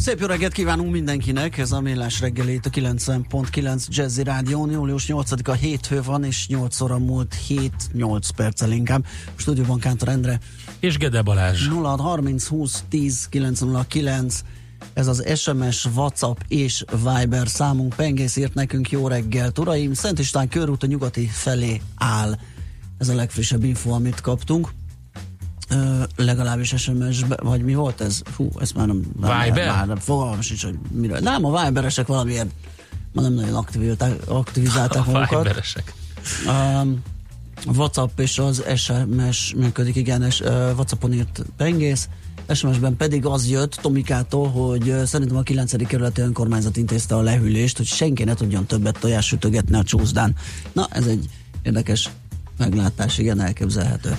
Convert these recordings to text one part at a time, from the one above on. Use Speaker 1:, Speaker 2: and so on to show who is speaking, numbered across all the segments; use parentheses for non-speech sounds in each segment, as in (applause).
Speaker 1: Szép jó reggelt kívánunk mindenkinek, ez a Millás reggelét a 90.9 Jazzy Rádión. Július 8-a hétfő van, és 8 óra múlt 7-8 perccel inkább. A stúdióban Kántor Endre.
Speaker 2: És Gede Balázs.
Speaker 1: 0 30 20 10 909 ez az SMS, WhatsApp és Viber számunk. Pengész írt nekünk jó reggelt, uraim. Szent István körút a nyugati felé áll. Ez a legfrissebb info, amit kaptunk. Ö, legalábbis SMS-be, vagy mi volt ez? Fú, ezt már nem...
Speaker 2: Viber?
Speaker 1: Már nem fogalmam sincs, hogy miről. Nem, a Viberesek valamiért ma nem nagyon aktivizálták, aktivizálták (laughs)
Speaker 2: A
Speaker 1: magukat.
Speaker 2: Viberesek.
Speaker 1: Um, WhatsApp és az SMS működik, igen, és, uh, WhatsAppon írt Pengész, SMS-ben pedig az jött Tomikától, hogy uh, szerintem a 9. kerületi önkormányzat intézte a lehűlést, hogy senki ne tudjon többet tojás sütögetni a csúszdán. Na, ez egy érdekes meglátás, igen, elképzelhető.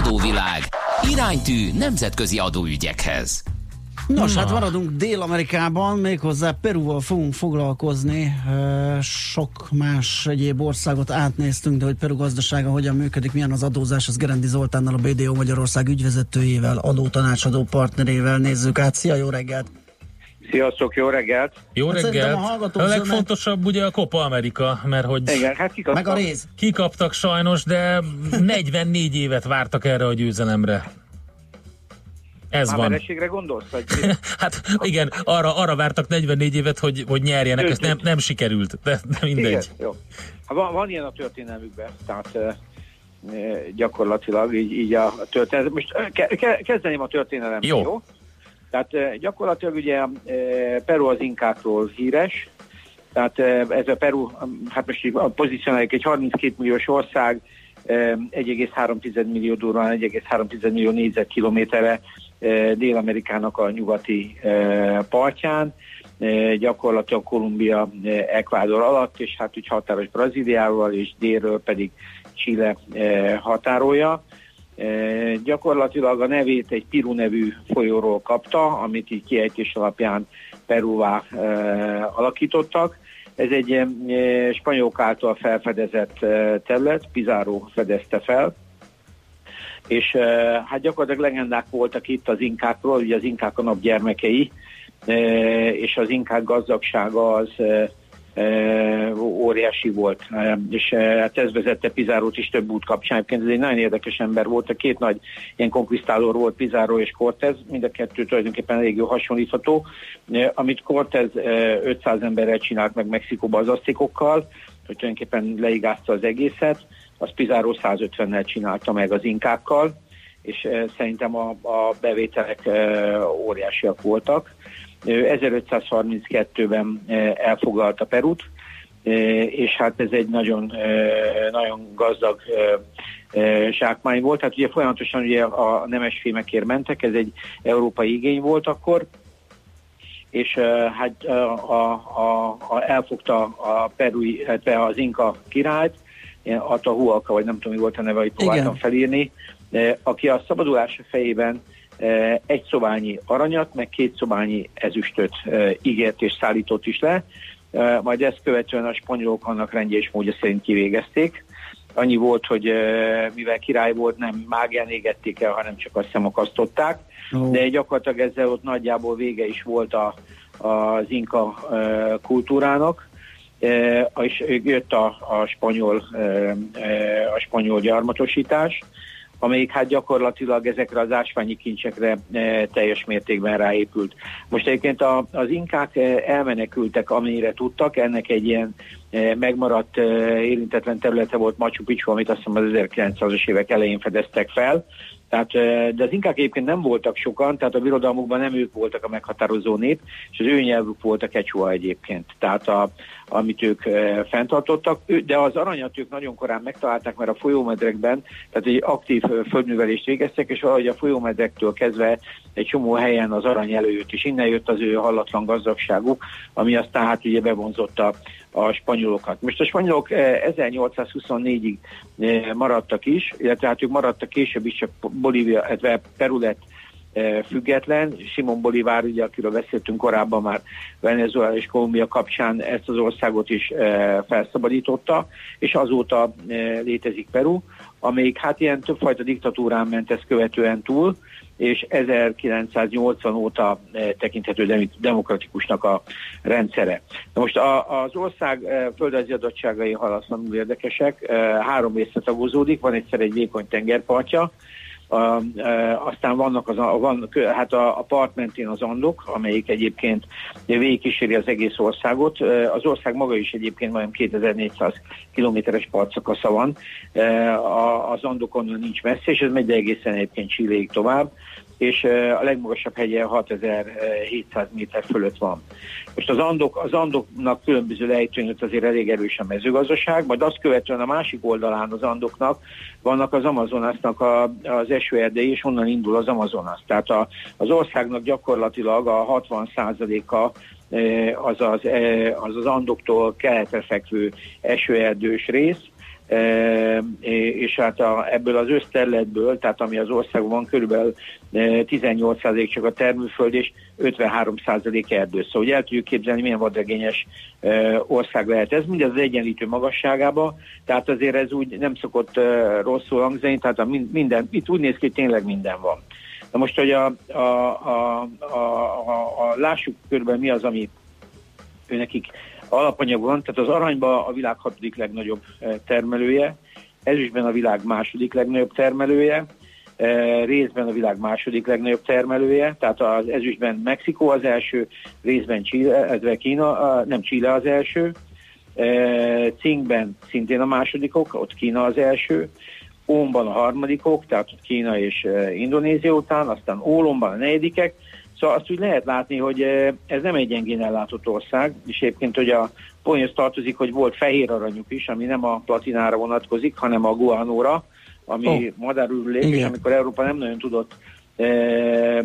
Speaker 3: Adóvilág. Iránytű nemzetközi adóügyekhez.
Speaker 1: Nos, hát maradunk Dél-Amerikában, méghozzá Perúval fogunk foglalkozni. Sok más egyéb országot átnéztünk, de hogy Peru gazdasága hogyan működik, milyen az adózás, az Gerendi Zoltánnal, a BDO Magyarország ügyvezetőjével, adótanácsadó partnerével nézzük át. Szia, jó reggelt!
Speaker 4: Sziasztok, jó reggelt!
Speaker 2: Jó
Speaker 1: Hát
Speaker 2: reggelt!
Speaker 1: a
Speaker 2: A legfontosabb ugye a Copa Amerika, mert hogy
Speaker 4: Igen, hát kikaptam.
Speaker 1: Meg a rész.
Speaker 2: kikaptak sajnos, de 44 évet vártak erre a győzelemre. Ez
Speaker 4: Már
Speaker 2: van.
Speaker 4: vereségre gondolsz? Vagy (laughs)
Speaker 2: Hát igen, arra, arra vártak 44 évet, hogy, hogy nyerjenek, ez nem, nem sikerült, de, de mindegy.
Speaker 4: Igen, jó. Hát van, van ilyen a történelmükben, tehát gyakorlatilag így, így a történet. Most ke, ke, kezdeném a történelem.
Speaker 2: Jó.
Speaker 4: jó? Tehát e, gyakorlatilag ugye e, Peru az inkákról híres, tehát e, ez a Peru, hát most így pozícionáljuk egy 32 milliós ország, e, 1,3 millió durván, 1,3 millió négyzetkilométerre Dél-Amerikának a nyugati partján, gyakorlatilag Kolumbia, e, Ekvádor alatt, és hát úgy határos Brazíliával, és délről pedig Chile határolja. Gyakorlatilag a nevét egy Piru nevű folyóról kapta, amit így kiejtés alapján Peruvá e, alakítottak. Ez egy spanyolok által felfedezett terület, Pizarro fedezte fel, és hát gyakorlatilag legendák voltak itt az inkákról, ugye az inkák a nap gyermekei, e, és az inkák gazdagsága az óriási volt, és hát ez vezette Pizárót is több út kapcsán. Egyébként ez egy nagyon érdekes ember volt, a két nagy ilyen konkvisztálór volt, Pizarro és Cortez, mind a kettő tulajdonképpen elég jó hasonlítható. Amit Cortez e, 500 emberrel csinált meg Mexikóba az asztikokkal, hogy tulajdonképpen leigázta az egészet, az Pizarro 150-nel csinálta meg az inkákkal, és szerintem a, a bevételek óriásiak voltak. Ő 1532-ben e, elfoglalta Perut, és hát ez egy nagyon, nagyon gazdag zsákmány volt. Hát ugye folyamatosan ugye a nemesfémekért mentek, ez egy európai igény volt akkor, és hát a, a, a, elfogta a perui, illetve az inka királyt, Atahualka, vagy nem tudom, mi volt a neve, hogy próbáltam
Speaker 1: Igen.
Speaker 4: felírni, aki a szabadulása fejében egy szobányi aranyat, meg két szobányi ezüstöt e, ígért és szállított is le, e, majd ezt követően a spanyolok annak rendje és módja szerint kivégezték. Annyi volt, hogy mivel király volt, nem mágián égették el, hanem csak azt szemakasztották,
Speaker 1: Ó.
Speaker 4: de gyakorlatilag ezzel ott nagyjából vége is volt a, az inka kultúrának, és jött a, a, spanyol, a spanyol gyarmatosítás, amelyik hát gyakorlatilag ezekre az ásványi kincsekre teljes mértékben ráépült. Most egyébként a, az inkák elmenekültek, amennyire tudtak, ennek egy ilyen megmaradt érintetlen területe volt Machu Picchu, amit azt hiszem az 1900-as évek elején fedeztek fel, tehát, de az inkák egyébként nem voltak sokan, tehát a birodalmukban nem ők voltak a meghatározó nép, és az ő nyelvük volt a kecsua egyébként, tehát a, amit ők fenntartottak, de az aranyat ők nagyon korán megtalálták, mert a folyómedrekben, tehát egy aktív földművelést végeztek, és valahogy a folyómedrektől kezdve egy csomó helyen az arany előjött, és innen jött az ő hallatlan gazdagságuk, ami aztán hát ugye bevonzotta a spanyolokat. Most a spanyolok 1824-ig maradtak is, illetve hát ők maradtak később is, csak Bolívia, illetve Peru lett független. Simon Bolívar, ugye, akiről beszéltünk korábban már Venezuela és Kolumbia kapcsán ezt az országot is felszabadította, és azóta létezik Peru, amelyik hát ilyen többfajta diktatúrán ment ezt követően túl, és 1980 óta tekinthető demokratikusnak a rendszere. Na most a, az ország földrajzi adottságai halasztanul érdekesek, három részre tagozódik, van egyszer egy vékony tengerpartja, a, e, aztán vannak az, van, hát a, a part mentén az Andok, amelyik egyébként végigkíséri az egész országot. E, az ország maga is egyébként majdnem 2400 kilométeres partszakasza van. E, a, az Andokon nincs messze, és ez megy egészen egyébként Csilléig tovább és a legmagasabb hegye 6700 méter fölött van. Most az, Andok, az Andoknak különböző lejtőnyött azért elég erős a mezőgazdaság, majd azt követően a másik oldalán az Andoknak vannak az Amazonasnak a, az esőerdei, és onnan indul az Amazonas. Tehát a, az országnak gyakorlatilag a 60%-a az az, az az Andoktól keletre fekvő esőerdős rész, és hát a, ebből az összterületből, tehát ami az országban körülbelül 18% csak a termőföld, és 53% erdő. Szóval hogy el tudjuk képzelni, milyen vadregényes ország lehet ez, mindez az egyenlítő magasságába, tehát azért ez úgy nem szokott rosszul hangzani, tehát a minden, itt úgy néz ki, hogy tényleg minden van. Na most, hogy a, a, a, a, a, a lássuk körülbelül mi az, ami ő nekik alapanyag van, tehát az aranyban a világ hatodik legnagyobb eh, termelője, ezüstben a világ második legnagyobb termelője, eh, részben a világ második legnagyobb termelője, tehát az ezüstben Mexikó az első, részben Chile, Kína, nem Chile az első, eh, cinkben szintén a másodikok, ott Kína az első, ómban a harmadikok, tehát ott Kína és Indonézia után, aztán ólomban a negyedikek, Szóval azt úgy lehet látni, hogy eh, ez nem egy gyengén ellátott ország, és egyébként, hogy a poénhoz tartozik, hogy volt fehér aranyuk is, ami nem a platinára vonatkozik, hanem a guanóra, ami oh. madárürülék, és amikor Európa nem nagyon tudott e,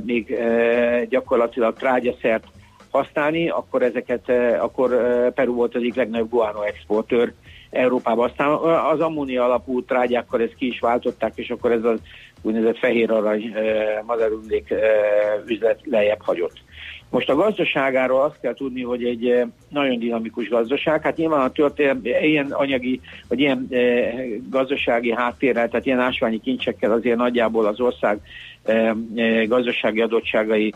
Speaker 4: még e, gyakorlatilag trágyaszert használni, akkor ezeket, e, akkor e, Peru volt az egyik legnagyobb guano exportőr Európában. Aztán az ammónia alapú trágyákkal ezt ki is váltották, és akkor ez az úgynevezett fehér arany madárundék üzlet lejjebb hagyott. Most a gazdaságáról azt kell tudni, hogy egy nagyon dinamikus gazdaság. Hát nyilván a történet ilyen anyagi, vagy ilyen gazdasági háttérrel, tehát ilyen ásványi kincsekkel azért nagyjából az ország gazdasági adottságai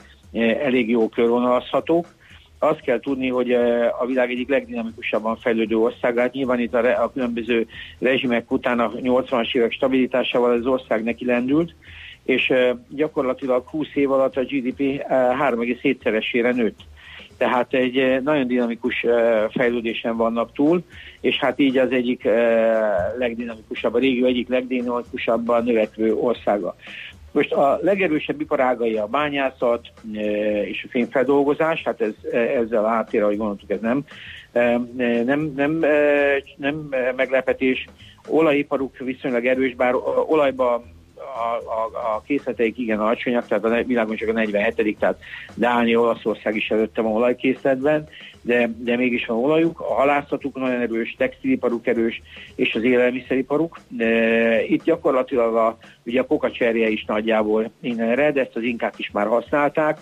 Speaker 4: elég jó körvonalazhatók azt kell tudni, hogy a világ egyik legdinamikusabban fejlődő országát, nyilván itt a, a különböző rezsimek után a 80-as évek stabilitásával az ország neki lendült, és gyakorlatilag 20 év alatt a GDP 3,7-szeresére nőtt. Tehát egy nagyon dinamikus fejlődésen vannak túl, és hát így az egyik legdinamikusabb, a régió egyik legdinamikusabban növekvő országa. Most a legerősebb iparágai a bányászat e, és a fényfeldolgozás, hát ez, e, ezzel a háttérre, ahogy gondoltuk, ez nem, e, nem, nem, nem meglepetés. Olajiparuk viszonylag erős, bár olajba a, a, a készleteik igen alacsonyak, tehát a világon csak a 47 tehát Dánia, Olaszország is előtte van olajkészletben, de, de mégis van olajuk. A halászatuk nagyon erős, textiliparuk erős, és az élelmiszeriparuk. De itt gyakorlatilag a, ugye a kokacserje is nagyjából innen ered, ezt az inkák is már használták,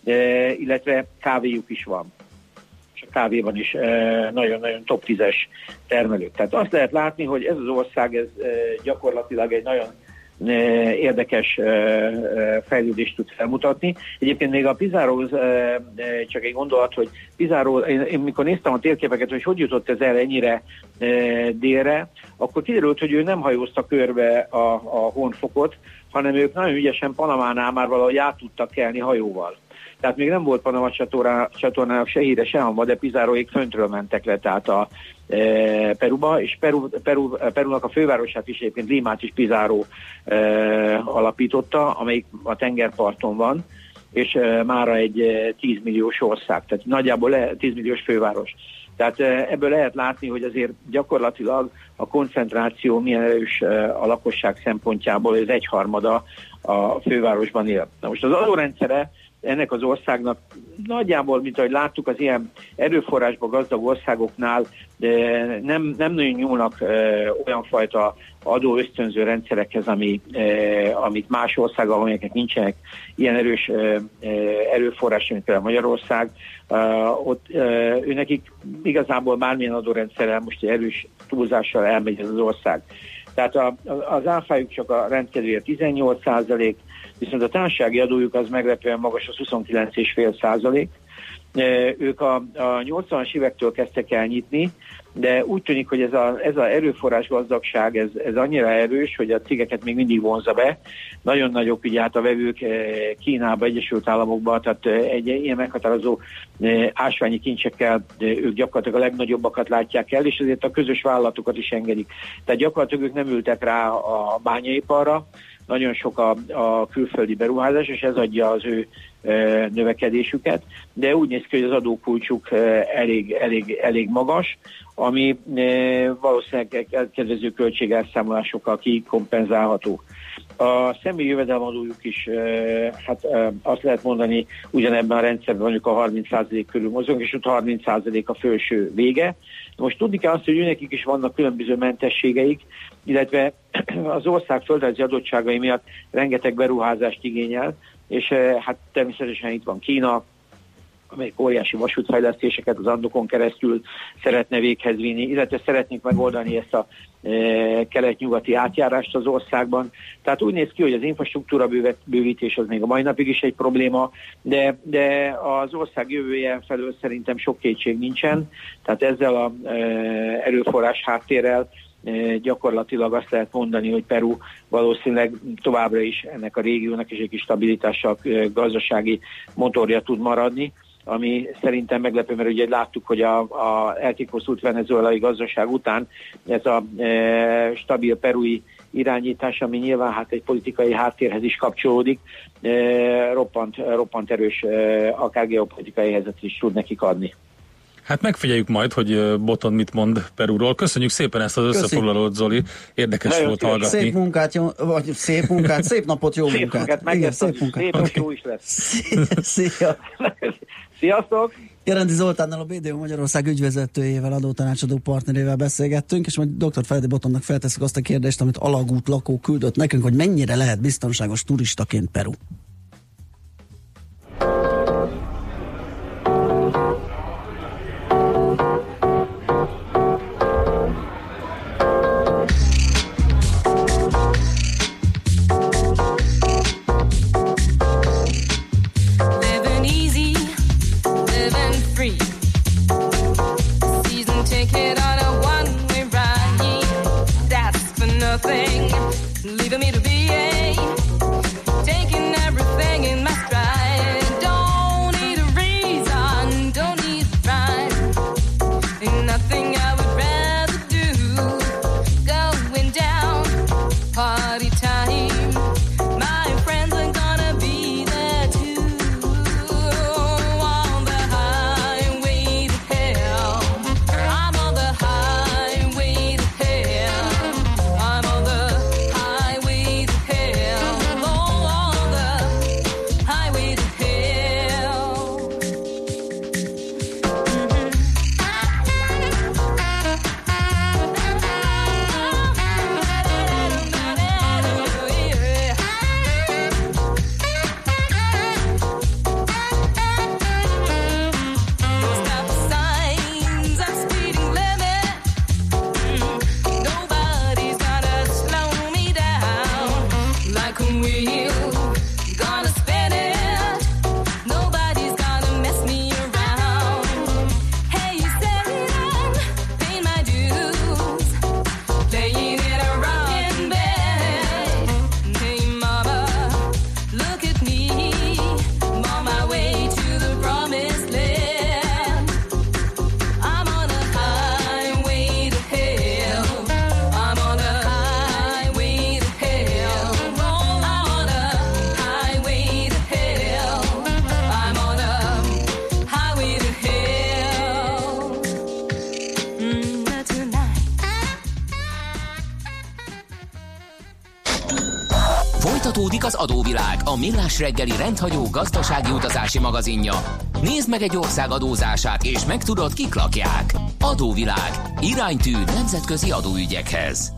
Speaker 4: de, illetve kávéjuk is van és a kávéban is nagyon-nagyon top 10-es termelők. Tehát azt lehet látni, hogy ez az ország ez gyakorlatilag egy nagyon érdekes fejlődést tud felmutatni. Egyébként még a Pizarro, csak egy gondolat, hogy Pizarro, én, én mikor néztem a térképeket, hogy hogy jutott ez el ennyire délre, akkor kiderült, hogy ő nem hajózta körbe a, a honfokot, hanem ők nagyon ügyesen Panamánál már valahogy át tudtak kelni hajóval. Tehát még nem volt Panama csatornának se híre, se hamba, de Pizáróék föntről mentek le, tehát a e, Peruba, és Peru, Peru, Perunak a fővárosát is egyébként Limát is Pizáró e, alapította, amelyik a tengerparton van, és e, mára egy 10 milliós ország, tehát nagyjából le, 10 milliós főváros. Tehát e, ebből lehet látni, hogy azért gyakorlatilag a koncentráció milyen erős e, a lakosság szempontjából, ez egyharmada a fővárosban él. Na most az adórendszere ennek az országnak nagyjából, mint ahogy láttuk, az ilyen erőforrásba gazdag országoknál de nem, nem nagyon nyúlnak olyan fajta adó ösztönző rendszerekhez, ami, amit más országok, amelyeknek nincsenek ilyen erős erőforrás, mint például Magyarország, ott ő nekik igazából bármilyen adórendszerrel most egy erős túlzással elmegy ez az ország. Tehát a, az áfájuk csak a rendkedvéért 18 százalék, viszont a társasági adójuk az meglepően magas, az 29,5 százalék. Ők a, a 80-as évektől kezdtek el nyitni, de úgy tűnik, hogy ez a, ez a erőforrás gazdagság, ez, ez annyira erős, hogy a cégeket még mindig vonza be. Nagyon nagyok ugye hát a vevők Kínába, Egyesült Államokba, tehát egy ilyen meghatározó ásványi kincsekkel ők gyakorlatilag a legnagyobbakat látják el, és ezért a közös vállalatokat is engedik. Tehát gyakorlatilag ők nem ültek rá a bányaiparra, nagyon sok a, a külföldi beruházás, és ez adja az ő e, növekedésüket, de úgy néz ki, hogy az adókulcsuk e, elég, elég, elég magas, ami e, valószínűleg kedvező költségelszámolásokkal kikompenzálható. A személyi jövedelemadójuk is, hát azt lehet mondani, ugyanebben a rendszerben mondjuk a 30% körül mozog, és ott 30% a felső vége. Most tudni kell azt, hogy nekik is vannak különböző mentességeik, illetve (clears throat) az ország földrajzi adottságai miatt rengeteg beruházást igényel, és hát természetesen itt van Kína, amelyik óriási vasútfejlesztéseket az Andokon keresztül szeretne véghez vinni, illetve szeretnék megoldani ezt a e, kelet-nyugati átjárást az országban. Tehát úgy néz ki, hogy az infrastruktúra bővítés az még a mai napig is egy probléma, de, de az ország jövője felől szerintem sok kétség nincsen, tehát ezzel a e, erőforrás háttérrel e, gyakorlatilag azt lehet mondani, hogy Peru valószínűleg továbbra is ennek a régiónak is egy kis stabilitással e, gazdasági motorja tud maradni ami szerintem meglepő, mert ugye láttuk, hogy a, a elkikoszult venezuelai gazdaság után ez a e, stabil perui irányítás, ami nyilván hát egy politikai háttérhez is kapcsolódik, e, roppant, roppant erős, e, akár geopolitikai helyzet is tud nekik adni.
Speaker 2: Hát megfigyeljük majd, hogy Boton mit mond Perúról. Köszönjük szépen ezt az összefoglalót, Zoli. Érdekes Nagyon volt hallgatni.
Speaker 1: Szép munkát, jó, vagy szép munkát, szép napot, jó
Speaker 4: szép
Speaker 1: munkát.
Speaker 4: munkát Igen, szép munkát. Szép okay. jó is lesz. Szia. (laughs) Sziasztok!
Speaker 1: Jerendi Zoltánnal a BDO Magyarország ügyvezetőjével, adótanácsadó partnerével beszélgettünk, és majd dr. Feledi Botonnak feltesszük azt a kérdést, amit alagút lakó küldött nekünk, hogy mennyire lehet biztonságos turistaként Peru.
Speaker 3: A millás reggeli rendhagyó gazdasági utazási magazinja. Nézd meg egy ország adózását, és megtudod, kik lakják. Adóvilág. Iránytű nemzetközi adóügyekhez.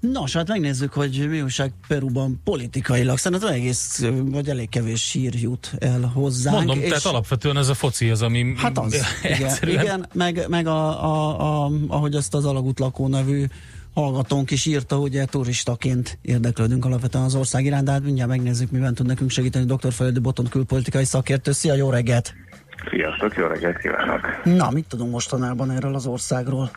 Speaker 1: Nos, hát megnézzük, hogy mi újság Peruban politikailag. Szerintem egész, vagy elég kevés sír jut el hozzánk.
Speaker 2: Mondom, és tehát alapvetően ez a foci az, ami...
Speaker 1: Hát az, (laughs) igen, igen meg, meg a, a, a, ahogy ezt az Alagút lakó nevű hallgatónk is írta, ugye turistaként érdeklődünk alapvetően az ország iránt, de hát mindjárt megnézzük, miben tud nekünk segíteni dr. Fejlődő Boton külpolitikai szakértő. Szia, jó reggelt!
Speaker 5: Sziasztok, jó reggelt kívánok!
Speaker 1: Na, mit tudunk mostanában erről az országról?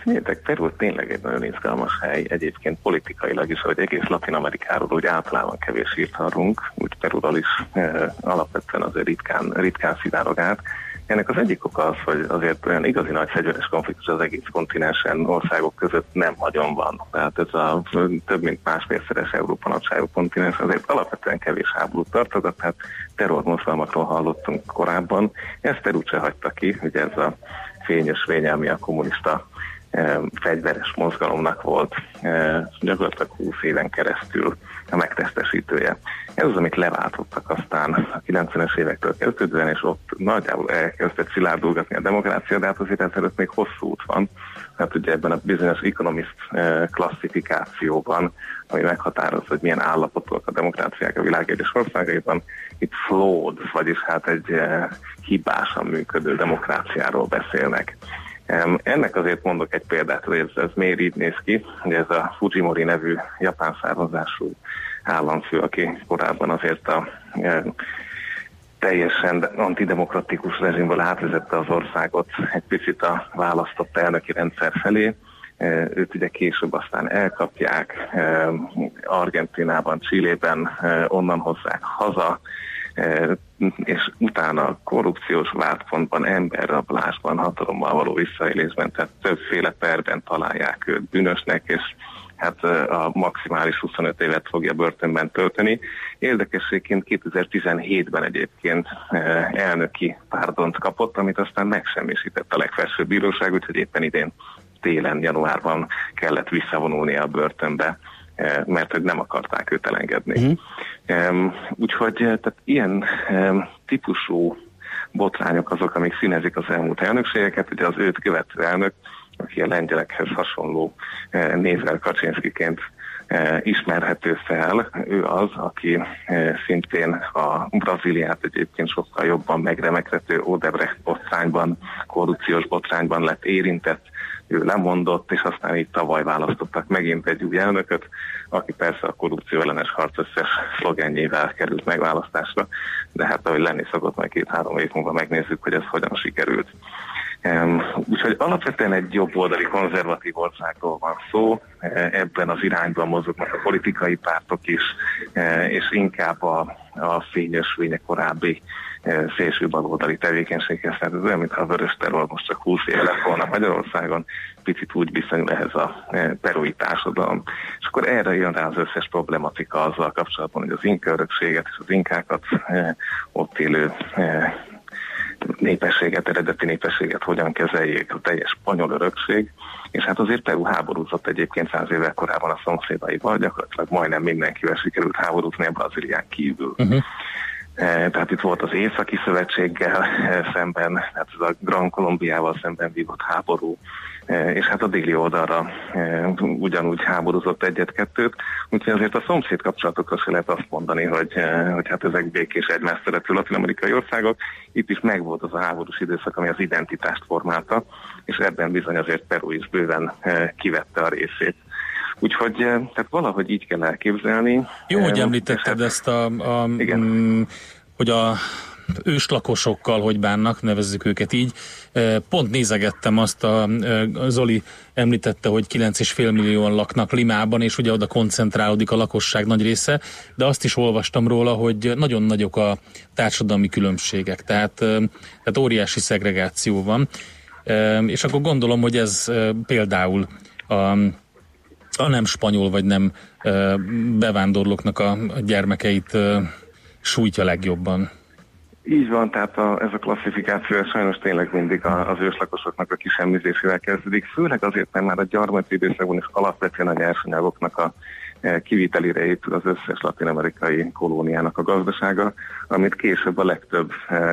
Speaker 5: Figyeljetek, Peru tényleg egy nagyon izgalmas hely, egyébként politikailag is, hogy egész Latin Amerikáról úgy általában kevés írt hallunk, úgy Peruról is e, alapvetően azért ritkán, ritkán szivárog át. Ennek az egyik oka az, hogy azért olyan igazi nagy fegyveres konfliktus az egész kontinensen országok között nem nagyon van. Tehát ez a több mint másfélszeres Európa nagyságú kontinens azért alapvetően kevés háborút tartogat, tehát terrormozgalmakról hallottunk korábban. Ezt Peru se hagyta ki, ugye ez a fényes vény, ami a kommunista fegyveres mozgalomnak volt gyakorlatilag 20 éven keresztül a megtestesítője. Ez az, amit leváltottak aztán a 90-es évektől kezdődően, és ott nagyjából elkezdett szilárdulgatni a demokrácia, de hát azért ezelőtt még hosszú út van. Hát ugye ebben a bizonyos economist klasszifikációban, ami meghatározza, hogy milyen állapotúak a demokráciák a világ egyes országaiban, itt flawed, vagyis hát egy hibásan működő demokráciáról beszélnek. Ennek azért mondok egy példát, hogy ez, ez miért így néz ki, hogy ez a Fujimori nevű japán származású államfő, aki korábban azért a e, teljesen antidemokratikus rezsimből átvezette az országot egy picit a választott elnöki rendszer felé. E, őt ugye később aztán elkapják, e, Argentinában, Csillében onnan hozzák haza, és utána korrupciós vádpontban, emberrablásban, hatalommal való visszaélésben, tehát többféle perben találják őt bűnösnek, és hát a maximális 25 évet fogja börtönben tölteni. Érdekességként 2017-ben egyébként elnöki párdont kapott, amit aztán megsemmisített a legfelsőbb bíróság, úgyhogy éppen idén télen, januárban kellett visszavonulnia a börtönbe Eh, mert hogy nem akarták őt elengedni. Uh-huh. Úgyhogy eh, tehát ilyen típusú botrányok azok, amik színezik az elmúlt elnökségeket, ugye az őt követő elnök, aki a lengyelekhez hasonló eh, névvel Kaczynszkiként ismerhető fel. Ő az, aki szintén a Brazíliát egyébként sokkal jobban megremekrető Odebrecht botrányban, korrupciós botrányban lett érintett, ő lemondott, és aztán így tavaly választottak megint egy új elnököt, aki persze a korrupció ellenes harc összes szlogenjével került megválasztásra, de hát ahogy lenni szokott, majd két-három év múlva megnézzük, hogy ez hogyan sikerült. Úgyhogy alapvetően egy jobb oldali konzervatív országról van szó, e, ebben az irányban mozognak a politikai pártok is, e, és inkább a, a fényes korábbi szélső baloldali tevékenységhez. Tehát ez olyan, mintha a vörös terror most csak 20 éve lett volna Magyarországon, picit úgy viszonyul ehhez a perui társadalom. És akkor erre jön rá az összes problematika azzal kapcsolatban, hogy az inka és az inkákat ott élő népességet, eredeti népességet hogyan kezeljék a teljes spanyol örökség, és hát azért Peru háborúzott egyébként száz évvel korábban a szomszédaival, gyakorlatilag majdnem mindenkivel sikerült háborúzni a Brazílián kívül. Uh-huh. Eh, tehát itt volt az Északi Szövetséggel eh, szemben, tehát ez a Gran Kolumbiával szemben vívott háború, eh, és hát a déli oldalra ugyanúgy háborúzott egyet-kettőt, úgyhogy azért a szomszéd kapcsolatokról se lehet azt mondani, hogy, hogy hát ezek békés egymás szerető latin-amerikai országok. Itt is megvolt az a háborús időszak, ami az identitást formálta, és ebben bizony azért Peru is bőven kivette a részét. Úgyhogy eh, tehát valahogy így kell elképzelni.
Speaker 2: Jó, hogy említetted ezt a, a igen. Mm, hogy a őslakosokkal hogy bánnak, nevezzük őket így. Eh, pont nézegettem azt, a, eh, Zoli említette, hogy 9,5 millióan laknak Limában, és ugye oda koncentrálódik a lakosság nagy része, de azt is olvastam róla, hogy nagyon nagyok a társadalmi különbségek, tehát, tehát óriási szegregáció van. És akkor gondolom, hogy ez például a a nem spanyol vagy nem bevándorlóknak a gyermekeit sújtja legjobban.
Speaker 5: Így van, tehát a, ez a klasszifikáció sajnos tényleg mindig a, az őslakosoknak a kisemmizésével kezdődik, főleg azért, mert már a gyarmati időszakban is alapvetően a nyersanyagoknak a kivitelére épül az összes latin-amerikai kolóniának a gazdasága, amit később a legtöbb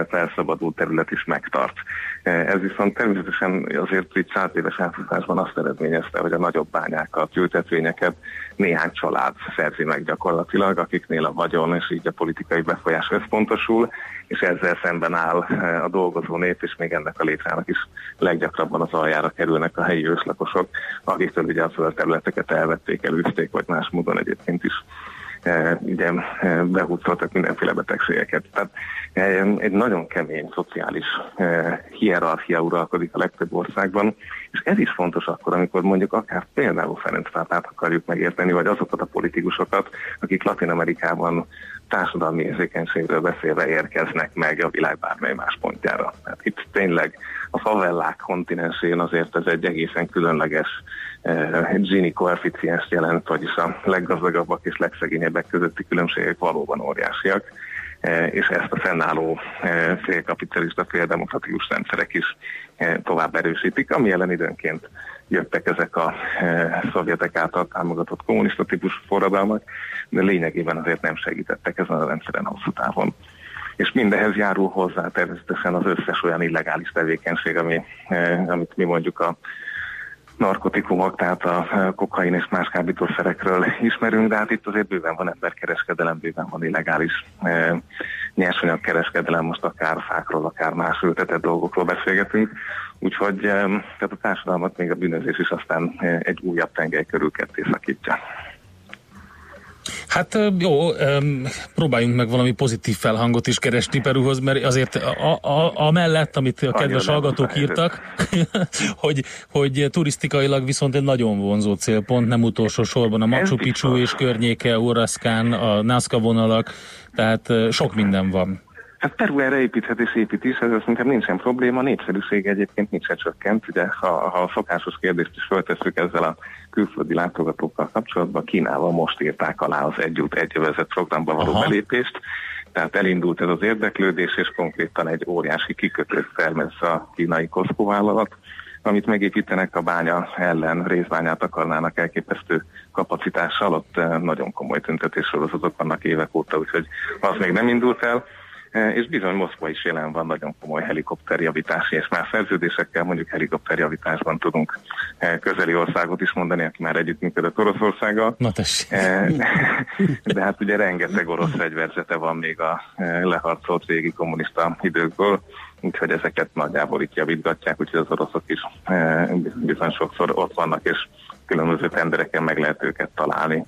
Speaker 5: felszabadult terület is megtart. Ez viszont természetesen azért így száz éves átfutásban azt eredményezte, hogy a nagyobb bányákat, ültetvényeket néhány család szerzi meg gyakorlatilag, akiknél a vagyon és így a politikai befolyás összpontosul, és ezzel szemben áll a dolgozó nép, és még ennek a létrának is leggyakrabban az aljára kerülnek a helyi őslakosok, akiktől ugye a területeket elvették, elűzték, vagy más módon egyébként is ugye e, behúzoltak mindenféle betegségeket. Tehát e, egy nagyon kemény szociális hierarchia uralkodik a legtöbb országban, és ez is fontos akkor, amikor mondjuk akár például Ferenc pápát akarjuk megérteni, vagy azokat a politikusokat, akik Latin Amerikában társadalmi érzékenységről beszélve érkeznek meg a világ bármely más pontjára. Hát itt tényleg a favellák kontinensén azért ez egy egészen különleges eh, Gini koeficiens jelent, vagyis a leggazdagabbak és legszegényebbek közötti különbségek valóban óriásiak, eh, és ezt a fennálló eh, félkapitalista, féldemokratikus rendszerek is eh, tovább erősítik, ami ellen időnként jöttek ezek a szovjetek által támogatott kommunista típusú forradalmak, de lényegében azért nem segítettek ezen a rendszeren hosszú távon. És mindehez járul hozzá természetesen az összes olyan illegális tevékenység, ami, e, amit mi mondjuk a narkotikumok, tehát a kokain és más kábítószerekről ismerünk, de hát itt azért bőven van emberkereskedelem, bőven van illegális e, nyersanyagkereskedelem, most akár fákról, akár más ültetett dolgokról beszélgetünk. Úgyhogy tehát a társadalmat még a bűnözés is aztán e, egy újabb tengely körül ketté szakítja.
Speaker 2: Hát jó, próbáljunk meg valami pozitív felhangot is keresni Peruhoz, mert azért a, a, a mellett, amit a kedves hallgatók írtak, (laughs) hogy, hogy turisztikailag viszont egy nagyon vonzó célpont, nem utolsó sorban a Machu Picchu és környéke, Uraszkán, a Nazca vonalak, tehát sok minden van.
Speaker 5: Hát Peru erre építhet és épít is, ez szerintem nincsen probléma, a népszerűség egyébként nincs se csökkent, ugye ha, ha a szokásos kérdést is föltesszük ezzel a külföldi látogatókkal kapcsolatban, Kínával most írták alá az egy út, egy vezet programba való Aha. belépést, tehát elindult ez az érdeklődés, és konkrétan egy óriási kikötőt termesz a kínai Costco vállalat, amit megépítenek a bánya ellen, részbányát akarnának elképesztő kapacitással, ott eh, nagyon komoly tüntetéssorozatok vannak évek óta, úgyhogy az még nem indult el. E, és bizony Moszkva is jelen van nagyon komoly helikopterjavítási és más szerződésekkel, mondjuk helikopterjavításban tudunk e, közeli országot is mondani, aki már együttműködött Oroszországgal.
Speaker 2: Na
Speaker 5: e, De hát ugye rengeteg orosz fegyverzete van még a leharcolt régi kommunista időkből, úgyhogy ezeket nagyjából itt javítgatják, úgyhogy az oroszok is bizony sokszor ott vannak, és különböző tendereken meg lehet őket találni,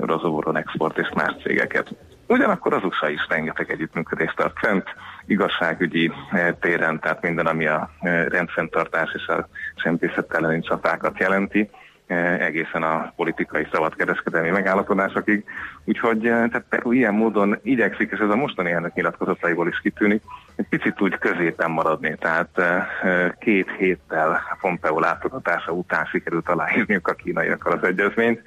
Speaker 5: Rozovoron export és más cégeket. Ugyanakkor az USA is rengeteg együttműködést tart fent, igazságügyi eh, téren, tehát minden, ami a eh, rendfenntartás és a sempészet elleni csatákat jelenti, eh, egészen a politikai szabadkereskedelmi megállapodásokig. Úgyhogy tehát Peru ilyen módon igyekszik, és ez a mostani elnök nyilatkozataiból is kitűnik, egy picit úgy középen maradni. Tehát két héttel Pompeo látogatása után sikerült aláírniuk a kínaiakkal az egyezményt,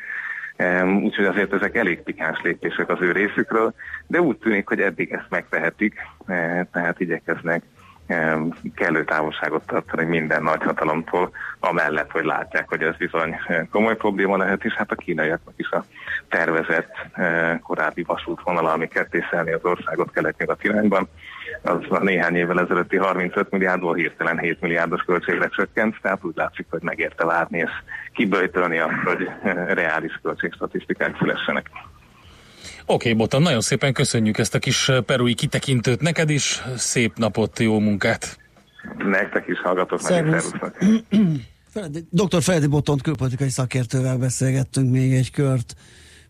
Speaker 5: úgyhogy azért ezek elég pikáns lépések az ő részükről, de úgy tűnik, hogy eddig ezt megtehetik, e, tehát igyekeznek kellő távolságot tartani minden nagyhatalomtól, amellett, hogy látják, hogy ez bizony komoly probléma lehet, és hát a kínaiaknak is a tervezett e, korábbi vasútvonala, ami kettészelni az országot kelet-nyugat irányban, az a néhány évvel ezelőtti 35 milliárdból hirtelen 7 milliárdos költségre csökkent, tehát úgy látszik, hogy megérte várni és kiböjtölni azt, hogy (laughs) reális költségstatisztikák szülessenek.
Speaker 2: Oké, okay, Botan, nagyon szépen köszönjük ezt a kis perui kitekintőt neked is. Szép napot, jó munkát!
Speaker 5: Nektek is hallgatok meg, (clears throat)
Speaker 1: Dr. Feledi Botont külpolitikai szakértővel beszélgettünk még egy kört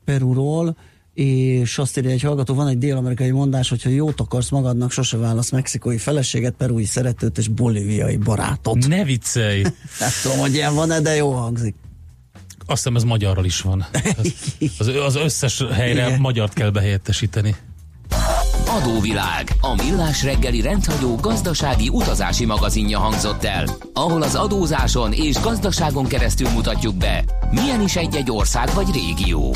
Speaker 1: Perúról és azt írja egy hallgató, van egy dél-amerikai mondás, hogyha jót akarsz magadnak, sose válasz mexikói feleséget, perui szeretőt és bolíviai barátot.
Speaker 2: Ne viccelj! (laughs)
Speaker 1: Nem tudom, hogy ilyen van-e, de jó hangzik.
Speaker 2: Azt hiszem ez magyarral is van. (laughs) Az, az összes helyre Igen. magyart kell behelyettesíteni.
Speaker 3: Adóvilág, a millás reggeli rendhagyó gazdasági utazási magazinja hangzott el, ahol az adózáson és gazdaságon keresztül mutatjuk be, milyen is egy-egy ország vagy régió.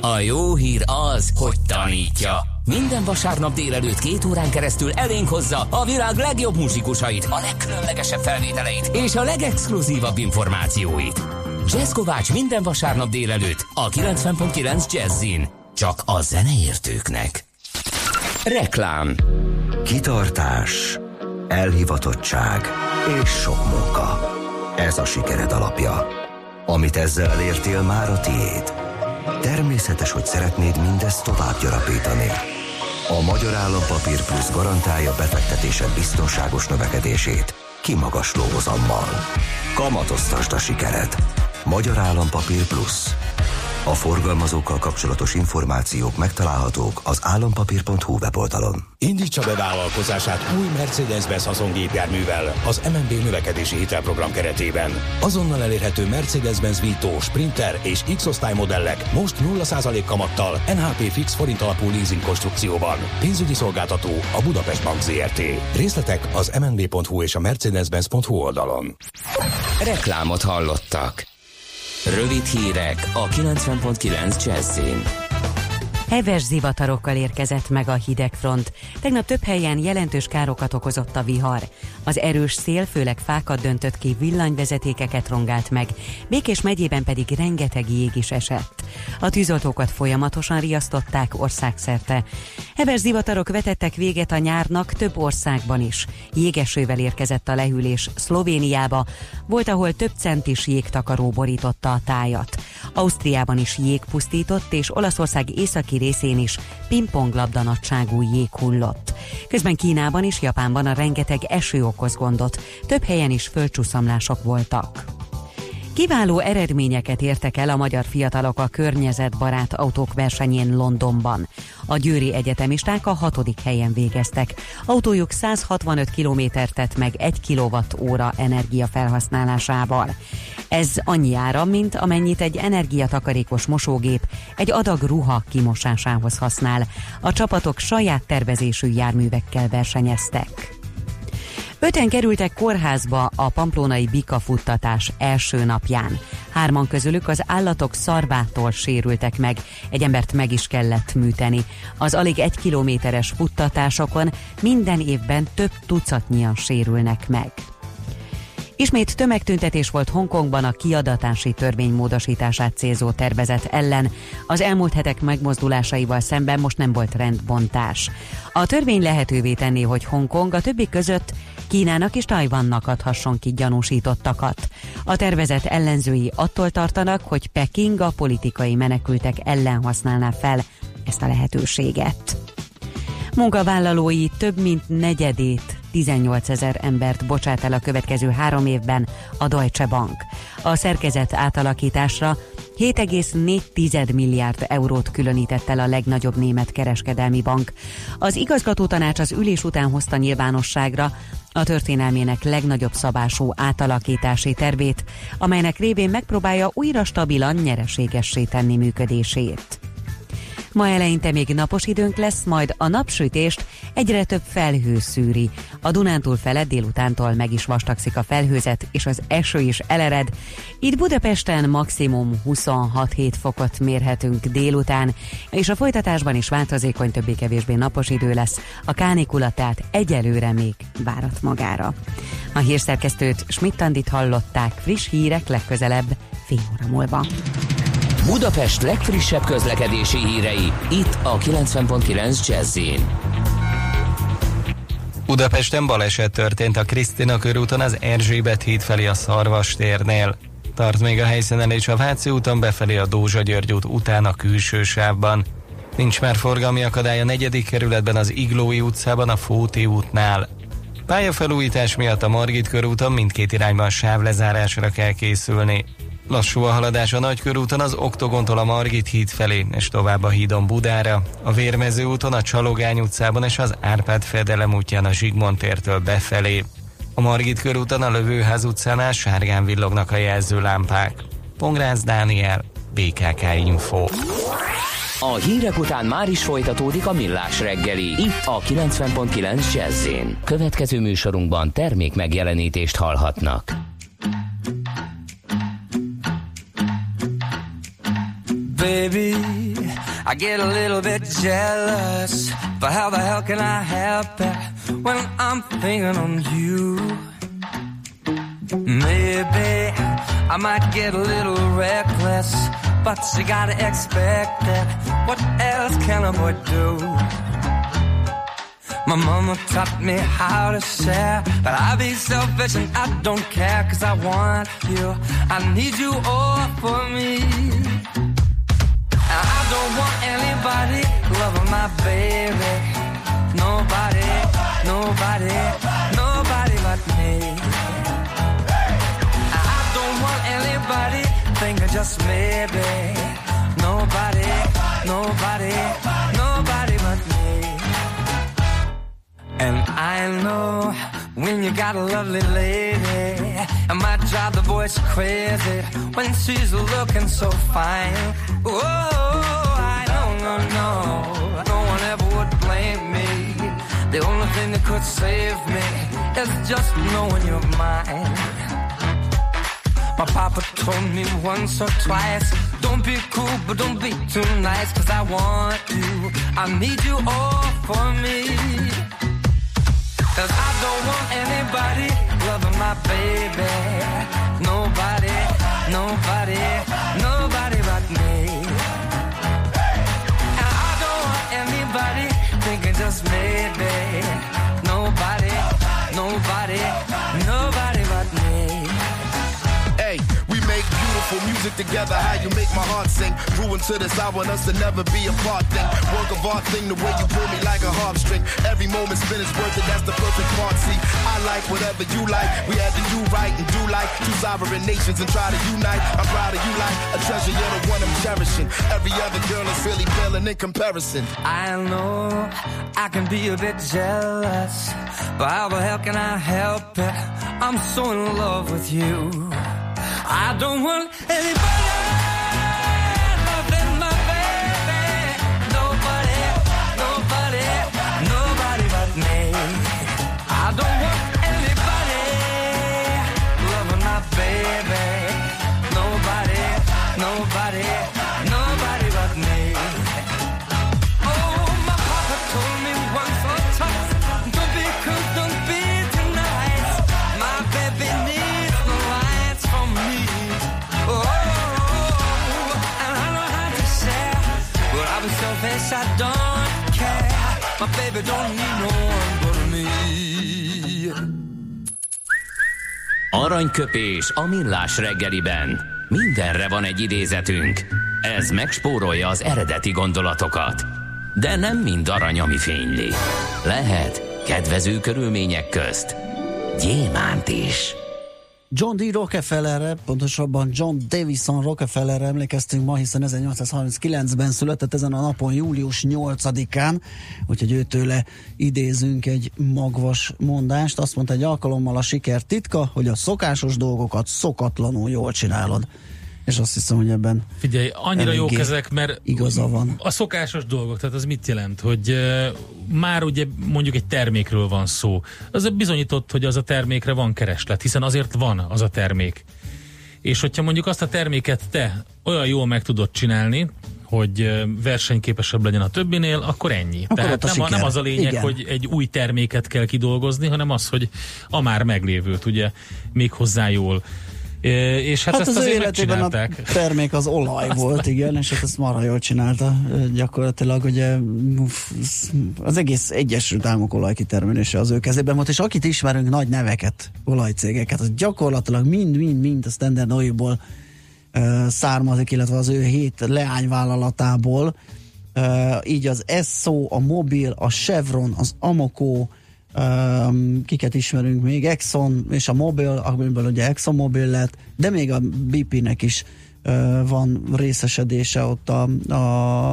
Speaker 3: a jó hír az, hogy tanítja. Minden vasárnap délelőtt két órán keresztül elénk hozza a világ legjobb muzsikusait, a legkülönlegesebb felvételeit és a legexkluzívabb információit. Jazz Kovács minden vasárnap délelőtt a 90.9 Jazzin. Csak a zeneértőknek. Reklám
Speaker 6: Kitartás, elhivatottság és sok munka. Ez a sikered alapja. Amit ezzel elértél, már a tiéd. Természetes, hogy szeretnéd mindezt tovább gyarapítani. A Magyar Állampapír Plusz garantálja befektetésed biztonságos növekedését kimagasló hozammal. Kamatoztasd a sikered. Magyar Állampapír Plusz. A forgalmazókkal kapcsolatos információk megtalálhatók az állampapír.hu weboldalon.
Speaker 7: Indítsa be vállalkozását új Mercedes-Benz haszongépjárművel az MNB növekedési hitelprogram keretében. Azonnal elérhető Mercedes-Benz Vito, Sprinter és X-osztály modellek most 0% kamattal NHP fix forint alapú leasing konstrukcióban. Pénzügyi szolgáltató a Budapest Bank ZRT. Részletek az mnb.hu és a mercedes-benz.hu oldalon.
Speaker 3: Reklámot hallottak. Rövid hírek a 90.9 Jazzin.
Speaker 8: Heves zivatarokkal érkezett meg a hidegfront. Tegnap több helyen jelentős károkat okozott a vihar. Az erős szél főleg fákat döntött ki, villanyvezetékeket rongált meg, Békés megyében pedig rengeteg jég is esett. A tűzoltókat folyamatosan riasztották országszerte. Heves zivatarok vetettek véget a nyárnak több országban is. Jégesővel érkezett a lehűlés Szlovéniába, volt, ahol több centis jégtakaró borította a tájat. Ausztriában is jég pusztított, és Olaszország északi részén is pingponglabda nagyságú jég hullott. Közben Kínában és Japánban a rengeteg eső okoz gondot, több helyen is földcsúszamlások voltak. Kiváló eredményeket értek el a magyar fiatalok a környezetbarát autók versenyén Londonban. A győri egyetemisták a hatodik helyen végeztek. Autójuk 165 kilométert tett meg 1 kWh energia felhasználásával. Ez annyi ára, mint amennyit egy energiatakarékos mosógép egy adag ruha kimosásához használ. A csapatok saját tervezésű járművekkel versenyeztek. Öten kerültek kórházba a pamplónai bika futtatás első napján. Hárman közülük az állatok szarvától sérültek meg, egy embert meg is kellett műteni. Az alig egy kilométeres futtatásokon minden évben több tucatnyian sérülnek meg. Ismét tömegtüntetés volt Hongkongban a kiadatási törvény módosítását célzó tervezet ellen. Az elmúlt hetek megmozdulásaival szemben most nem volt rendbontás. A törvény lehetővé tenné, hogy Hongkong a többi között Kínának és Tajvannak adhasson ki gyanúsítottakat. A tervezet ellenzői attól tartanak, hogy Peking a politikai menekültek ellen használná fel ezt a lehetőséget. Munkavállalói több mint negyedét 18 ezer embert bocsát el a következő három évben a Deutsche Bank. A szerkezet átalakításra 7,4 milliárd eurót különített el a legnagyobb német kereskedelmi bank. Az igazgató tanács az ülés után hozta nyilvánosságra a történelmének legnagyobb szabású átalakítási tervét, amelynek révén megpróbálja újra stabilan nyereségessé tenni működését. Ma eleinte még napos időnk lesz, majd a napsütést egyre több felhő szűri. A Dunántúl felett délutántól meg is vastagszik a felhőzet, és az eső is elered. Itt Budapesten maximum 26-7 fokot mérhetünk délután, és a folytatásban is változékony többé-kevésbé napos idő lesz. A kánikula tehát egyelőre még várat magára. A hírszerkesztőt Schmidt-Tandit hallották, friss hírek legközelebb fél óra múlva.
Speaker 3: Budapest legfrissebb közlekedési hírei, itt a 90.9 jazz
Speaker 9: Budapesten baleset történt a Krisztina körúton az Erzsébet híd felé a Szarvas térnél. Tart még a helyszínen és a Váci úton befelé a Dózsa György út után a külső sávban. Nincs már forgalmi akadály a negyedik kerületben az Iglói utcában a Fóti útnál. Pályafelújítás miatt a Margit körúton mindkét irányban sávlezárásra kell készülni. Lassú a haladás a Nagykörúton az Oktogontól a Margit híd felé, és tovább a hídon Budára, a Vérmező úton a Csalogány utcában és az Árpád fedelem útján a Zsigmond tértől befelé. A Margit körúton a Lövőház utcánál sárgán villognak a jelzőlámpák. Pongrász Dániel, BKK Info.
Speaker 3: A hírek után már is folytatódik a millás reggeli. Itt a 90.9 jazz Következő műsorunkban termék megjelenítést hallhatnak.
Speaker 10: Baby, I get a little bit jealous, but how the hell can I help it when I'm thinking on you? Maybe I might get a little reckless but you gotta expect it. What else can a boy do? My mama taught me how to share, but I be selfish and I don't care cause I want you. I need you all for me. I don't want anybody loving my baby. Nobody, nobody, nobody but me. I don't want anybody thinking just maybe. Nobody, nobody, nobody but me. And I know when you got a lovely lady, it might drive the boys crazy when she's looking so fine. Oh, I don't know, no, no, no one ever would blame me. The only thing that could save me is just knowing you're mine. My papa told me once or twice, don't be cool, but don't be too nice, cause I want you. I need you all for me. Cause I don't want anybody loving my baby. Nobody, nobody, nobody but me. And I don't want anybody thinking just maybe. Nobody, nobody, nobody but me.
Speaker 11: Beautiful music together. How you make my heart sing. Grew into this, I want us to never be apart. Thing, work of art thing. The way you pull me like a harp string. Every moment spent is worth it. That's the perfect part. See, I like whatever you like. We had to do right and do like two sovereign nations and try to unite. I'm proud of you like a treasure. You're the one I'm cherishing. Every other girl is really pale in comparison.
Speaker 10: I know I can be a bit jealous, but how the hell can I help it? I'm so in love with you. I don't want anybody baby don't need no one but me.
Speaker 3: Aranyköpés a millás reggeliben. Mindenre van egy idézetünk. Ez megspórolja az eredeti gondolatokat. De nem mind arany, ami fényli. Lehet kedvező körülmények közt gyémánt is.
Speaker 1: John D. Rockefellerre, pontosabban John Davison Rockefellerre emlékeztünk ma, hiszen 1839-ben született ezen a napon, július 8-án, úgyhogy őtőle idézünk egy magvas mondást. Azt mondta egy alkalommal a siker titka, hogy a szokásos dolgokat szokatlanul jól csinálod. És azt hiszem, hogy ebben
Speaker 2: Figyelj, annyira
Speaker 1: eléggé
Speaker 2: ezek, mert
Speaker 1: igaza van.
Speaker 2: a szokásos dolgok, tehát az mit jelent, hogy uh, már ugye mondjuk egy termékről van szó. Az bizonyított, hogy az a termékre van kereslet, hiszen azért van az a termék. És hogyha mondjuk azt a terméket te olyan jól meg tudod csinálni, hogy versenyképesebb legyen a többinél, akkor ennyi.
Speaker 1: Akkor
Speaker 2: Tehát nem, a, nem az a lényeg,
Speaker 1: Igen.
Speaker 2: hogy egy új terméket kell kidolgozni, hanem az, hogy a már meglévőt ugye még hozzá jól. És hát,
Speaker 1: Hát,
Speaker 2: ezt
Speaker 1: az ő
Speaker 2: azért
Speaker 1: életében a termék az olaj volt, igen, és hát ezt marha jól csinálta. Gyakorlatilag ugye az egész Egyesült Államok olajkitermelése az ő kezében volt, és akit ismerünk, nagy neveket, olajcégeket, az gyakorlatilag mind-mind-mind a Standard Oilból származik, illetve az ő hét leányvállalatából. Így az Esso, a Mobil, a Chevron, az Amoco, Um, kiket ismerünk még, Exxon és a Mobil, amiből ugye Exxon Mobil lett, de még a BP-nek is uh, van részesedése ott a, a,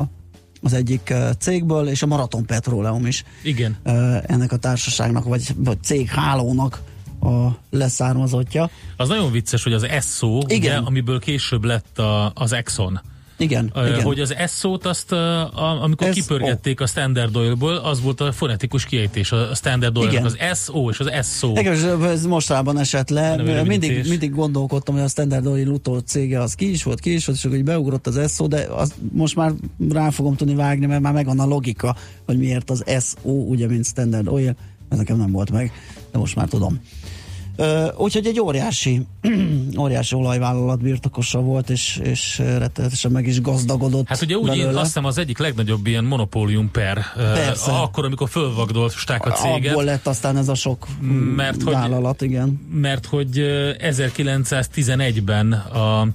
Speaker 1: az egyik cégből, és a Marathon Petroleum is
Speaker 2: Igen.
Speaker 1: ennek a társaságnak, vagy, vagy céghálónak a leszármazottja.
Speaker 2: Az nagyon vicces, hogy az Esso, ugye, amiből később lett a, az Exxon.
Speaker 1: Igen,
Speaker 2: Uh,
Speaker 1: igen.
Speaker 2: Hogy az Esso-t azt, uh, a, amikor
Speaker 1: Ez-
Speaker 2: kipörgették a Standard Oil-ból, az volt a fonetikus kiejtés, a Standard Oil, az SO és az Esso.
Speaker 1: Igen, és ez mostában esett le.
Speaker 2: Nem
Speaker 1: Mindig, mindig gondolkodtam, hogy a Standard Oil utó cége az ki is volt, ki is volt, és akkor beugrott az SO, de az most már rá fogom tudni vágni, mert már megvan a logika, hogy miért az SO, ugye, mint Standard Oil, ez nekem nem volt meg, de most már tudom. Ö, úgyhogy egy óriási, (clears throat) óriási olajvállalat birtokosa volt, és, és rettenetesen meg is gazdagodott
Speaker 2: Hát ugye úgy, én
Speaker 1: belőle.
Speaker 2: azt hiszem az egyik legnagyobb ilyen monopólium per,
Speaker 1: Persze.
Speaker 2: akkor, amikor fölvagdolták a céget.
Speaker 1: Abból lett aztán ez a sok
Speaker 2: Mert hogy-
Speaker 1: vállalat, igen.
Speaker 2: mert hogy ö, 1911-ben a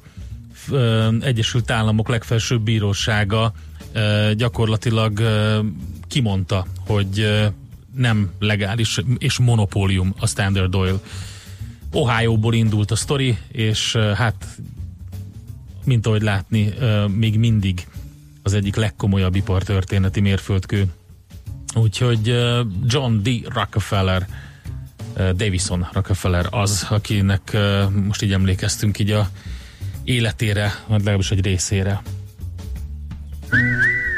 Speaker 2: ö, Egyesült Államok legfelsőbb bírósága gyakorlatilag kimondta, hogy nem legális és monopólium a Standard Oil. Ohio-ból indult a sztori, és hát mint ahogy látni, még mindig az egyik legkomolyabb ipartörténeti mérföldkő. Úgyhogy John D. Rockefeller Davison Rockefeller az, akinek most így emlékeztünk így a életére, vagy legalábbis egy részére.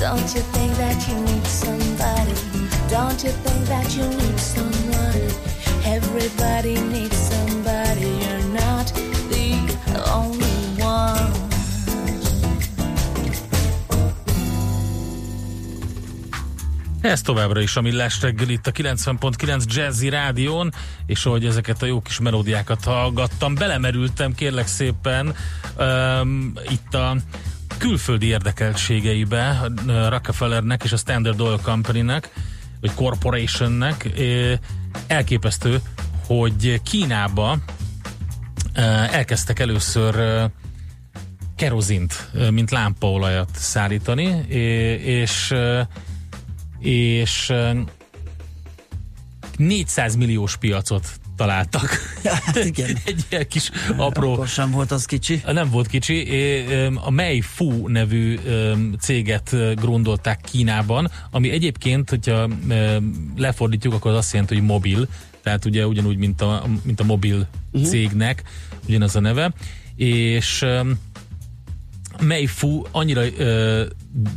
Speaker 12: Don't you
Speaker 13: think that you need somebody? Don't you think that you need someone? Everybody needs somebody, you're not the only one.
Speaker 2: Ez továbbra is a Millás reggel itt a 90.9 Jazzy Rádión, és ahogy ezeket a jó kis melódiákat hallgattam, belemerültem kérlek szépen um, itt a külföldi érdekeltségeibe Rockefellernek és a Standard Oil Company-nek, vagy Corporationnek. Elképesztő, hogy Kínába elkezdtek először kerozint, mint lámpaolajat szállítani, és és eh, 400 milliós piacot találtak.
Speaker 1: Hát igen.
Speaker 2: Egy ilyen kis apró...
Speaker 1: Akkor sem volt az kicsi.
Speaker 2: Nem volt kicsi. A Meifu nevű céget grundolták Kínában, ami egyébként, hogyha lefordítjuk, akkor az azt jelenti, hogy mobil. Tehát ugye ugyanúgy, mint a, mint a mobil
Speaker 1: Mhm.
Speaker 2: cégnek, ugyanaz a neve. És Meifu annyira ö,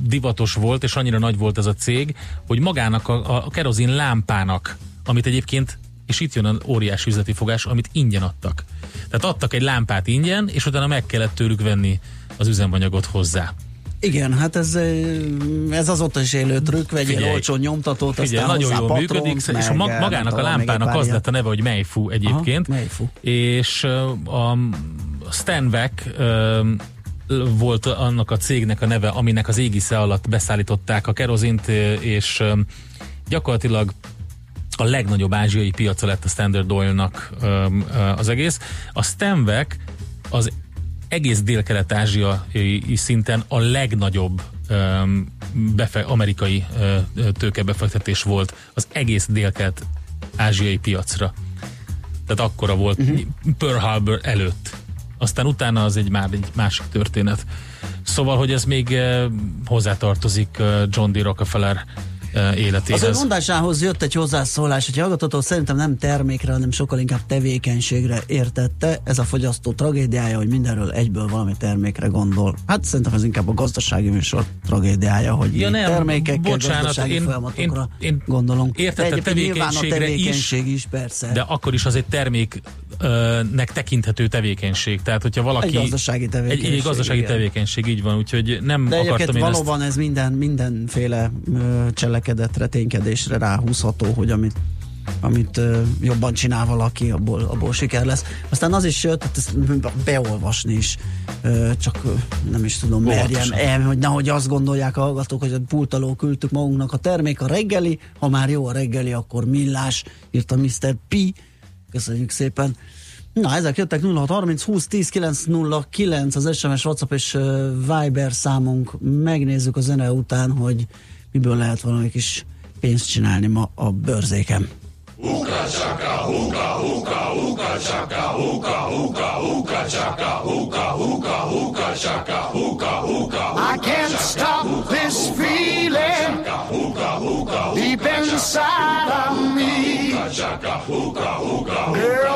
Speaker 2: divatos volt, és annyira nagy volt ez a cég, hogy magának a, a kerozin lámpának, amit egyébként, és itt jön az óriási üzleti fogás, amit ingyen adtak. Tehát adtak egy lámpát ingyen, és utána meg kellett tőlük venni az üzemanyagot hozzá.
Speaker 1: Igen, hát ez, eh, ez azóta is élő trükk, vegyél
Speaker 2: Figyelj.
Speaker 1: olcsó nyomtatót,
Speaker 2: Figyelj,
Speaker 1: aztán
Speaker 2: nagyon jól
Speaker 1: patront,
Speaker 2: működik, és
Speaker 1: meg,
Speaker 2: mag,
Speaker 1: eh,
Speaker 2: magának a lámpának az lett a neve, hogy Meifu egyébként.
Speaker 1: Aha, Meifu.
Speaker 2: És ö, a Stanvek volt annak a cégnek a neve, aminek az égisze alatt beszállították a kerozint, és gyakorlatilag a legnagyobb ázsiai piaca lett a Standard Oil-nak az egész. A Stanvek az egész dél-kelet-ázsiai szinten a legnagyobb befe, amerikai tőkebefektetés volt az egész dél-kelet-ázsiai piacra. Tehát akkora volt uh-huh. Pearl Harbor előtt. Aztán utána az egy már egy másik történet. Szóval, hogy ez még hozzátartozik John D. Rockefeller ö,
Speaker 1: Az
Speaker 2: életéhez.
Speaker 1: mondásához jött egy hozzászólás, hogy hallgatótól szerintem nem termékre, hanem sokkal inkább tevékenységre értette. Ez a fogyasztó tragédiája, hogy mindenről egyből valami termékre gondol. Hát szerintem ez inkább a gazdasági műsor tragédiája, hogy
Speaker 2: Ja, nem,
Speaker 1: termékekkel,
Speaker 2: bocsánat,
Speaker 1: gazdasági
Speaker 2: én-
Speaker 1: folyamatokra
Speaker 2: én- én
Speaker 1: gondolunk. egyébként nyilván a
Speaker 2: tevékenységre is,
Speaker 1: tevékenység is, persze.
Speaker 2: De akkor is az egy terméknek tekinthető tevékenység. Tehát, hogyha valaki...
Speaker 1: Egy gazdasági
Speaker 2: Egy,
Speaker 1: tevékenység,
Speaker 2: egy gazdasági
Speaker 1: igen.
Speaker 2: tevékenység, így van. Úgyhogy nem
Speaker 1: De
Speaker 2: akartam én ezt...
Speaker 1: valóban ez minden, mindenféle ö, cselekedetre, ténykedésre ráhúzható, hogy amit amit ö, jobban csinál valaki, abból, abból siker lesz. Aztán az is jött, hát ezt beolvasni is, ö, csak ö, nem is tudom, merjem, em, hogy nehogy azt gondolják a hallgatók, hogy a pult alól küldtük magunknak a termék, a reggeli, ha már jó a reggeli, akkor millás, írta Mr. P. Köszönjük szépen. Na, ezek jöttek 0630 20 10 909 az SMS, WhatsApp és Viber számunk. Megnézzük a zene után, hogy miből lehet valami kis pénzt csinálni ma a bőrzéken.
Speaker 11: I can't stop this feeling deep inside of me. Girl,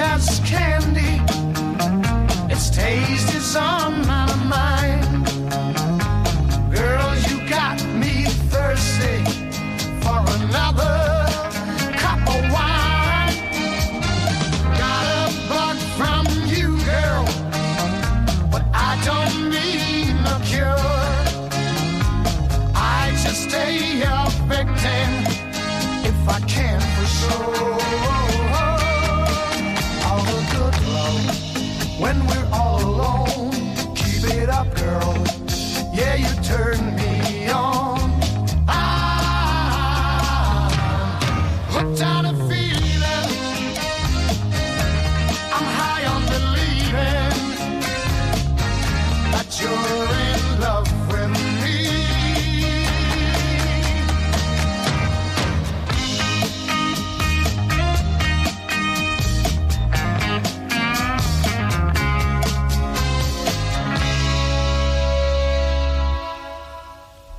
Speaker 11: Sweet as candy. Its taste is on my mind.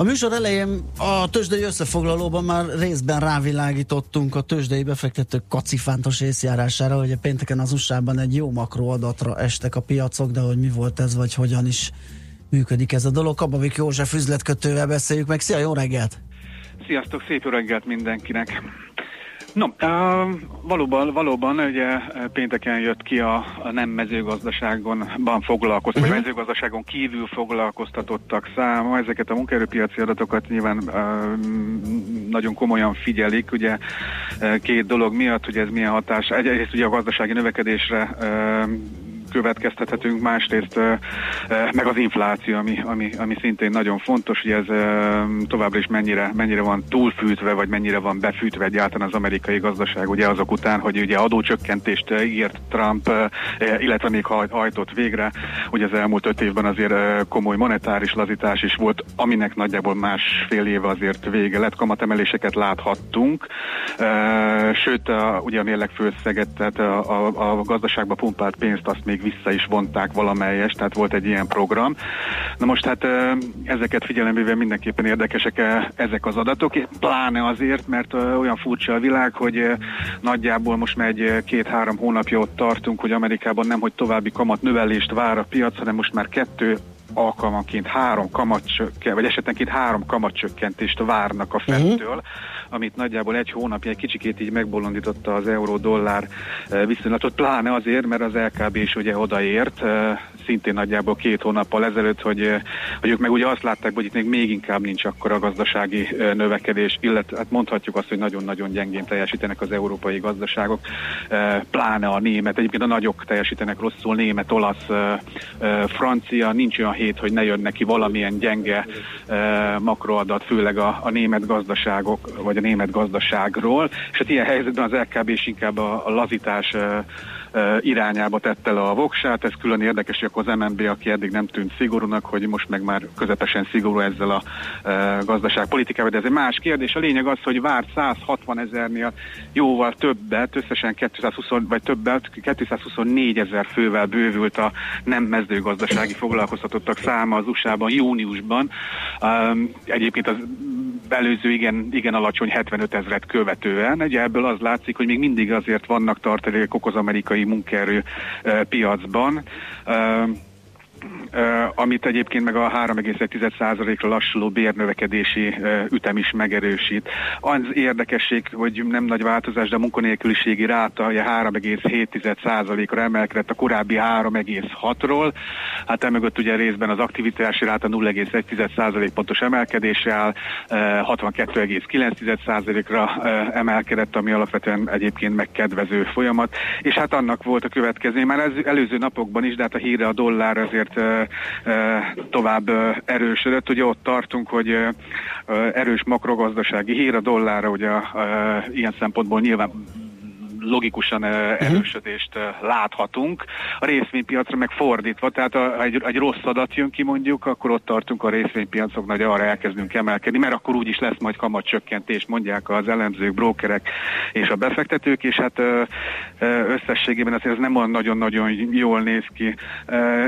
Speaker 1: A műsor elején a tőzsdei összefoglalóban már részben rávilágítottunk a tőzsdei befektetők kacifántos észjárására, hogy a pénteken az USA-ban egy jó makroadatra estek a piacok, de hogy mi volt ez, vagy hogyan is működik ez a dolog. Kababik József üzletkötővel beszéljük meg. Szia, jó reggelt!
Speaker 14: Sziasztok, szép jó reggelt mindenkinek! No, valóban, valóban ugye pénteken jött ki a, a nem mezőgazdaságonban foglalkoztatottak, uh-huh. mezőgazdaságon kívül foglalkoztatottak száma. Ezeket a munkaerőpiaci adatokat nyilván nagyon komolyan figyelik. Ugye két dolog miatt, hogy ez milyen hatás, egyrészt ugye a gazdasági növekedésre következtethetünk, másrészt meg az infláció, ami, ami, ami szintén nagyon fontos, hogy ez továbbra is mennyire, mennyire van túlfűtve, vagy mennyire van befűtve egyáltalán az amerikai gazdaság, ugye azok után, hogy ugye adócsökkentést ígért Trump, illetve még hajtott végre, hogy az elmúlt öt évben azért komoly monetáris lazítás is volt, aminek nagyjából másfél éve azért vége lett, kamatemeléseket láthattunk, sőt, ugye a mérlegfőszeget, tehát a, a, a gazdaságba pumpált pénzt azt még még vissza is vonták valamelyes, tehát volt egy ilyen program. Na most hát ezeket figyelembe mindenképpen érdekesek ezek az adatok, pláne azért, mert olyan furcsa a világ, hogy nagyjából most megy két-három hónapja ott tartunk, hogy Amerikában nem, hogy további kamat növelést vár a piac, hanem most már kettő alkalmanként három kamatcsökkent, vagy esetenként három kamatcsökkentést várnak a Fedtől, uh-huh. Amit nagyjából egy hónapja egy kicsikét így megbolondította az euró-dollár viszonylatot, pláne azért, mert az LKB is ugye odaért, szintén nagyjából két hónappal ezelőtt, hogy, hogy ők meg ugye azt látták, hogy itt még, még inkább nincs akkor a gazdasági növekedés, illetve hát mondhatjuk azt, hogy nagyon-nagyon gyengén teljesítenek az európai gazdaságok, pláne a német, egyébként a nagyok teljesítenek rosszul, német, olasz, francia, nincs olyan hét, hogy ne jön neki valamilyen gyenge makroadat, főleg a, a német gazdaságok, vagy a német gazdaságról, és hát ilyen helyzetben az LKB is inkább a, a lazítás irányába tette le a voksát. Ez külön érdekes, hogy akkor az MNB, aki eddig nem tűnt szigorúnak, hogy most meg már közepesen szigorú ezzel a gazdaságpolitikával, de ez egy más kérdés. A lényeg az, hogy várt 160 ezernél jóval többet, összesen 220, vagy többet, 224 ezer fővel bővült a nem mezőgazdasági foglalkoztatottak száma az USA-ban júniusban. Egyébként az előző igen, igen alacsony 75 ezret követően. Ugye ebből az látszik, hogy még mindig azért vannak tartalékok az amerikai munkaerő piacban. Amit egyébként meg a 3,1%-ra lassuló bérnövekedési ütem is megerősít. Az érdekesség, hogy nem nagy változás, de a munkanélküliségi ráta 3,7%-ra emelkedett a korábbi 3,6-ról. Hát emögött ugye részben az aktivitási ráta 0,1% pontos emelkedésre áll, uh, 62,9%-ra emelkedett, ami alapvetően egyébként megkedvező folyamat. És hát annak volt a következő, már ez előző napokban is, de hát a híre a dollár azért tovább erősödött. Ugye ott tartunk, hogy erős makrogazdasági hír a dollárra, ugye ilyen szempontból nyilván logikusan erősödést láthatunk. A részvénypiacra meg fordítva, tehát ha egy, egy rossz adat jön ki mondjuk, akkor ott tartunk a részvénypiacok nagy arra elkezdünk emelkedni, mert akkor úgyis lesz majd kamatcsökkentés, mondják az elemzők, brókerek és a befektetők, és hát összességében azért ez nem olyan nagyon-nagyon jól néz ki.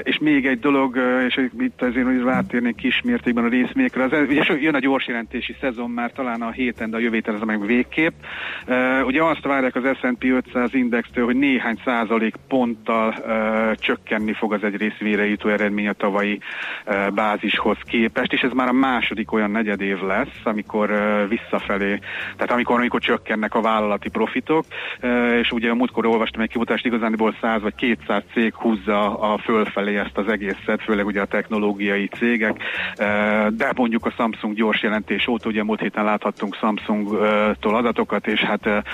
Speaker 14: És még egy dolog, és itt azért hogy rátérnék kismértékben a részvényekre, az, ugye jön a gyors jelentési szezon már talán a héten, de a jövő héten ez meg végképp. Ugye azt várják az S&P 500 indextől, hogy néhány százalék ponttal csökkenni fog az egy részvényre jutó eredmény a tavalyi bázishoz képest, és ez már a második olyan negyedév lesz, amikor visszafelé, tehát amikor, amikor csökkennek a vállalati profitok, és ugye a múltkor olvastam egy kimutatást, igazániból 100 vagy 200 cég húzza a fölfelé ezt az egészet, főleg ugye a technológiai cégek, de mondjuk a Samsung gyors jelentés óta, ugye múlt héten láthattunk Samsung-tól adatokat, és hát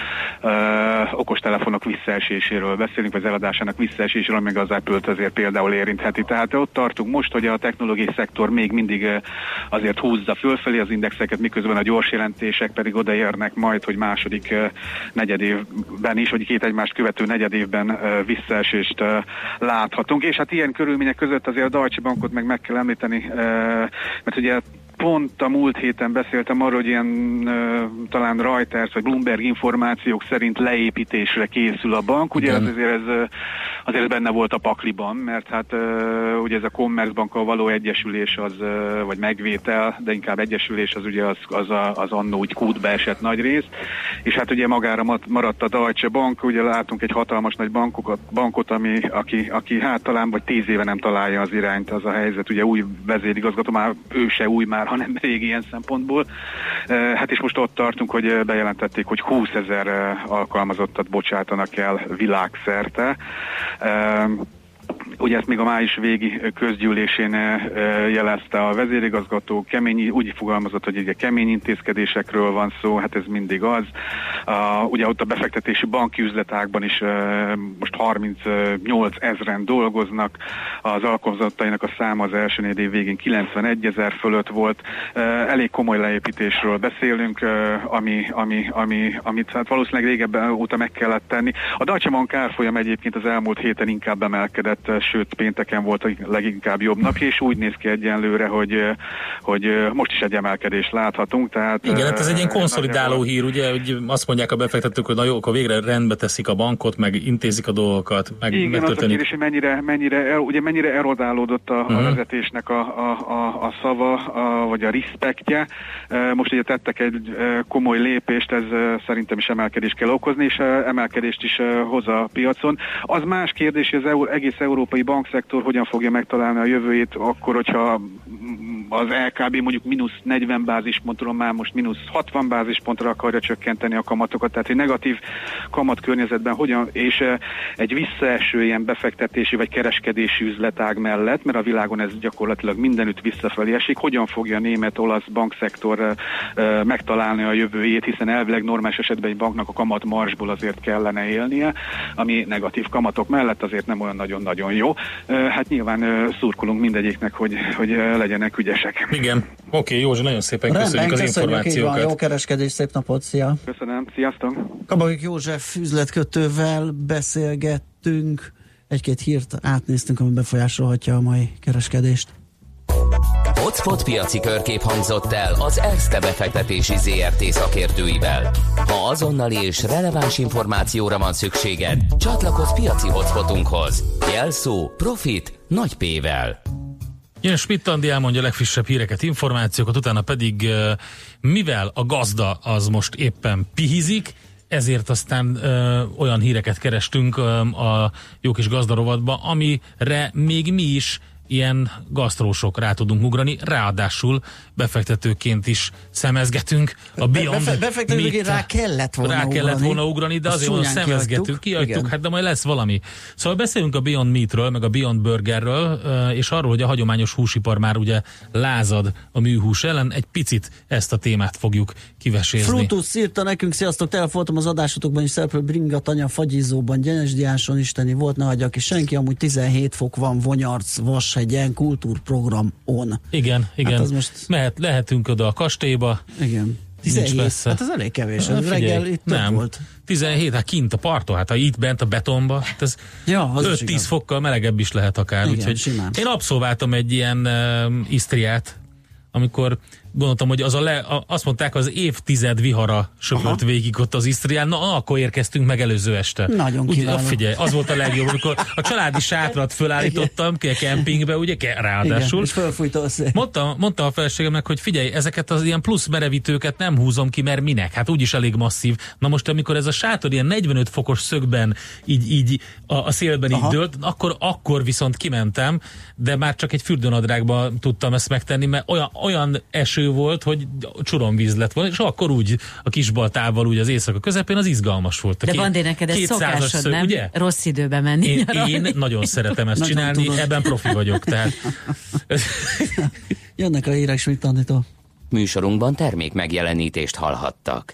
Speaker 14: okostelefonok visszaeséséről beszélünk, vagy az eladásának visszaeséséről, meg az Apple-t azért például érintheti. Tehát ott tartunk most, hogy a technológiai szektor még mindig azért húzza fölfelé az indexeket, miközben a gyors jelentések pedig odaérnek majd, hogy második negyedévben is, vagy két egymást követő negyedévben visszaesést láthatunk. És hát ilyen körülmények között azért a Deutsche Bankot meg meg kell említeni, mert ugye pont a múlt héten beszéltem arról, hogy ilyen talán Reuters vagy Bloomberg információk szerint leépítésre készül a bank. Ugye ez azért ez azért benne volt a pakliban, mert hát ugye ez a Commerzbankkal való egyesülés az, vagy megvétel, de inkább egyesülés az ugye az, az, a, az annó úgy kútbe esett nagy részt, és hát ugye magára maradt a Deutsche Bank, ugye látunk egy hatalmas nagy bankokat, bankot, ami, aki, aki hát talán vagy tíz éve nem találja az irányt, az a helyzet, ugye új vezérigazgató, már ő se új már, hanem rég ilyen szempontból. Hát és most ott tartunk, hogy bejelentették, hogy 20 ezer alkalmazottat bocsátanak el világszerte. Ugye ezt még a május végi közgyűlésén jelezte a vezérigazgató, kemény, úgy fogalmazott, hogy ugye kemény intézkedésekről van szó, hát ez mindig az. Uh, ugye ott a befektetési banki üzletákban is uh, most 38 ezren dolgoznak, az alkalmazottainak a száma az első négy év végén 91 ezer fölött volt. Uh, elég komoly leépítésről beszélünk, uh, ami, ami, ami, amit hát valószínűleg régebben óta meg kellett tenni. A Deutsche Bank árfolyam egyébként az elmúlt héten inkább emelkedett sőt pénteken volt a leginkább jobb nap, és úgy néz ki egyenlőre, hogy, hogy most is egy emelkedést láthatunk. Tehát,
Speaker 2: Igen, hát ez egy ilyen konszolidáló hír, ugye, hogy azt mondják a befektetők, hogy na jó, akkor végre rendbe teszik a bankot, meg intézik a dolgokat, meg
Speaker 14: Igen,
Speaker 2: megtörténik.
Speaker 14: az a kérdés, hogy mennyire, mennyire, ugye mennyire erodálódott a, uh-huh. a vezetésnek a, a, a, a szava, a, vagy a respektje. Most ugye tettek egy komoly lépést, ez szerintem is emelkedést kell okozni, és emelkedést is hoz a piacon. Az más kérdés, hogy az egész európai bankszektor hogyan fogja megtalálni a jövőjét, akkor, hogyha az LKB mondjuk mínusz 40 bázispontról már most mínusz 60 bázispontra akarja csökkenteni a kamatokat, tehát egy negatív kamat környezetben hogyan, és eh, egy visszaeső ilyen befektetési vagy kereskedési üzletág mellett, mert a világon ez gyakorlatilag mindenütt visszafelé esik, hogyan fogja a német-olasz bankszektor eh, eh, megtalálni a jövőjét, hiszen elvileg normális esetben egy banknak a kamat marsból azért kellene élnie, ami negatív kamatok mellett azért nem olyan nagyon-nagyon jó. Hát nyilván szurkolunk mindegyiknek, hogy, hogy legyenek ügyesek.
Speaker 2: Igen. Oké, okay, Józsi, nagyon szépen
Speaker 1: Rendben,
Speaker 2: köszönjük az információkat.
Speaker 1: Van, jó kereskedés, szép napot, szia!
Speaker 14: Köszönöm, sziasztok!
Speaker 1: Kabagik József üzletkötővel beszélgettünk, egy-két hírt átnéztünk, ami befolyásolhatja a mai kereskedést.
Speaker 3: Hotspot piaci körkép hangzott el az ESZTE befektetési ZRT szakértőivel. Ha azonnali és releváns információra van szükséged, csatlakozz piaci hotspotunkhoz. Jelszó Profit nagy P-vel.
Speaker 2: Jön Schmidt Andi elmondja a legfrissebb híreket, információkat, utána pedig mivel a gazda az most éppen pihizik, ezért aztán ö, olyan híreket kerestünk ö, a jó kis gazdarovatba, amire még mi is ilyen gasztrósok rá tudunk ugrani, ráadásul befektetőként is szemezgetünk.
Speaker 1: A Beyond Befe- befektetőként rá kellett volna
Speaker 2: Rá kellett
Speaker 1: ugrani.
Speaker 2: volna ugrani, de azért mondom, szemezgetünk, kiadtuk, hát de majd lesz valami. Szóval beszélünk a Beyond Meatről, meg a Beyond Burgerről, és arról, hogy a hagyományos húsipar már ugye lázad a műhús ellen, egy picit ezt a témát fogjuk kivesézni.
Speaker 1: Frutus írta nekünk, sziasztok, telefoltam az adásotokban is szereplő bringa tanya fagyizóban, Gyenesdiáson isteni volt, ne hagyja ki senki, amúgy 17 fok van, Vonyarc, Vashegyen, kultúrprogram on.
Speaker 2: Igen, igen.
Speaker 1: Hát az most...
Speaker 2: Mehet, lehetünk oda a kastélyba.
Speaker 1: Igen. 17,
Speaker 2: nincs messze.
Speaker 1: hát ez elég kevés,
Speaker 2: Hát figyelj,
Speaker 1: reggel itt
Speaker 2: nem.
Speaker 1: volt.
Speaker 2: 17, hát kint a parton, hát ha itt bent a betonba, hát ez
Speaker 1: Ja, az is
Speaker 2: 5-10
Speaker 1: igaz.
Speaker 2: fokkal melegebb is lehet akár.
Speaker 1: Igen,
Speaker 2: úgyhogy
Speaker 1: simán.
Speaker 2: én abszolváltam egy ilyen uh, isztriát, amikor gondoltam, hogy az a le, a, azt mondták, az évtized vihara söpört végig ott az Isztrián, na akkor érkeztünk meg előző este.
Speaker 1: Nagyon
Speaker 2: Úgy,
Speaker 1: kiváló.
Speaker 2: Figyelj, az volt a legjobb, amikor a családi sátrat fölállítottam ki a kempingbe, ugye, ráadásul.
Speaker 1: Igen, és.
Speaker 2: Mondta, mondta a feleségemnek, hogy figyelj, ezeket az ilyen plusz merevítőket nem húzom ki, mert minek? Hát úgyis elég masszív. Na most, amikor ez a sátor ilyen 45 fokos szögben így, így a, a szélben
Speaker 1: Aha.
Speaker 2: így dőlt, akkor, akkor viszont kimentem, de már csak egy fürdőnadrágban tudtam ezt megtenni, mert olyan, olyan eső volt, hogy csuromvíz lett volna, és akkor úgy a kisbaltával úgy az éjszaka közepén az izgalmas volt. A
Speaker 8: De
Speaker 2: két-
Speaker 8: Bandi, neked ez
Speaker 2: 200-as
Speaker 8: szokásod,
Speaker 2: szög,
Speaker 8: nem?
Speaker 2: Ugye?
Speaker 8: Rossz időben menni
Speaker 2: Én,
Speaker 8: nyaralni.
Speaker 2: én nagyon szeretem ezt
Speaker 1: Nagyon
Speaker 2: csinálni,
Speaker 1: tudod.
Speaker 2: ebben profi vagyok, tehát
Speaker 1: Jönnek a hírek Schmidt Anditól.
Speaker 3: Műsorunkban termék megjelenítést hallhattak.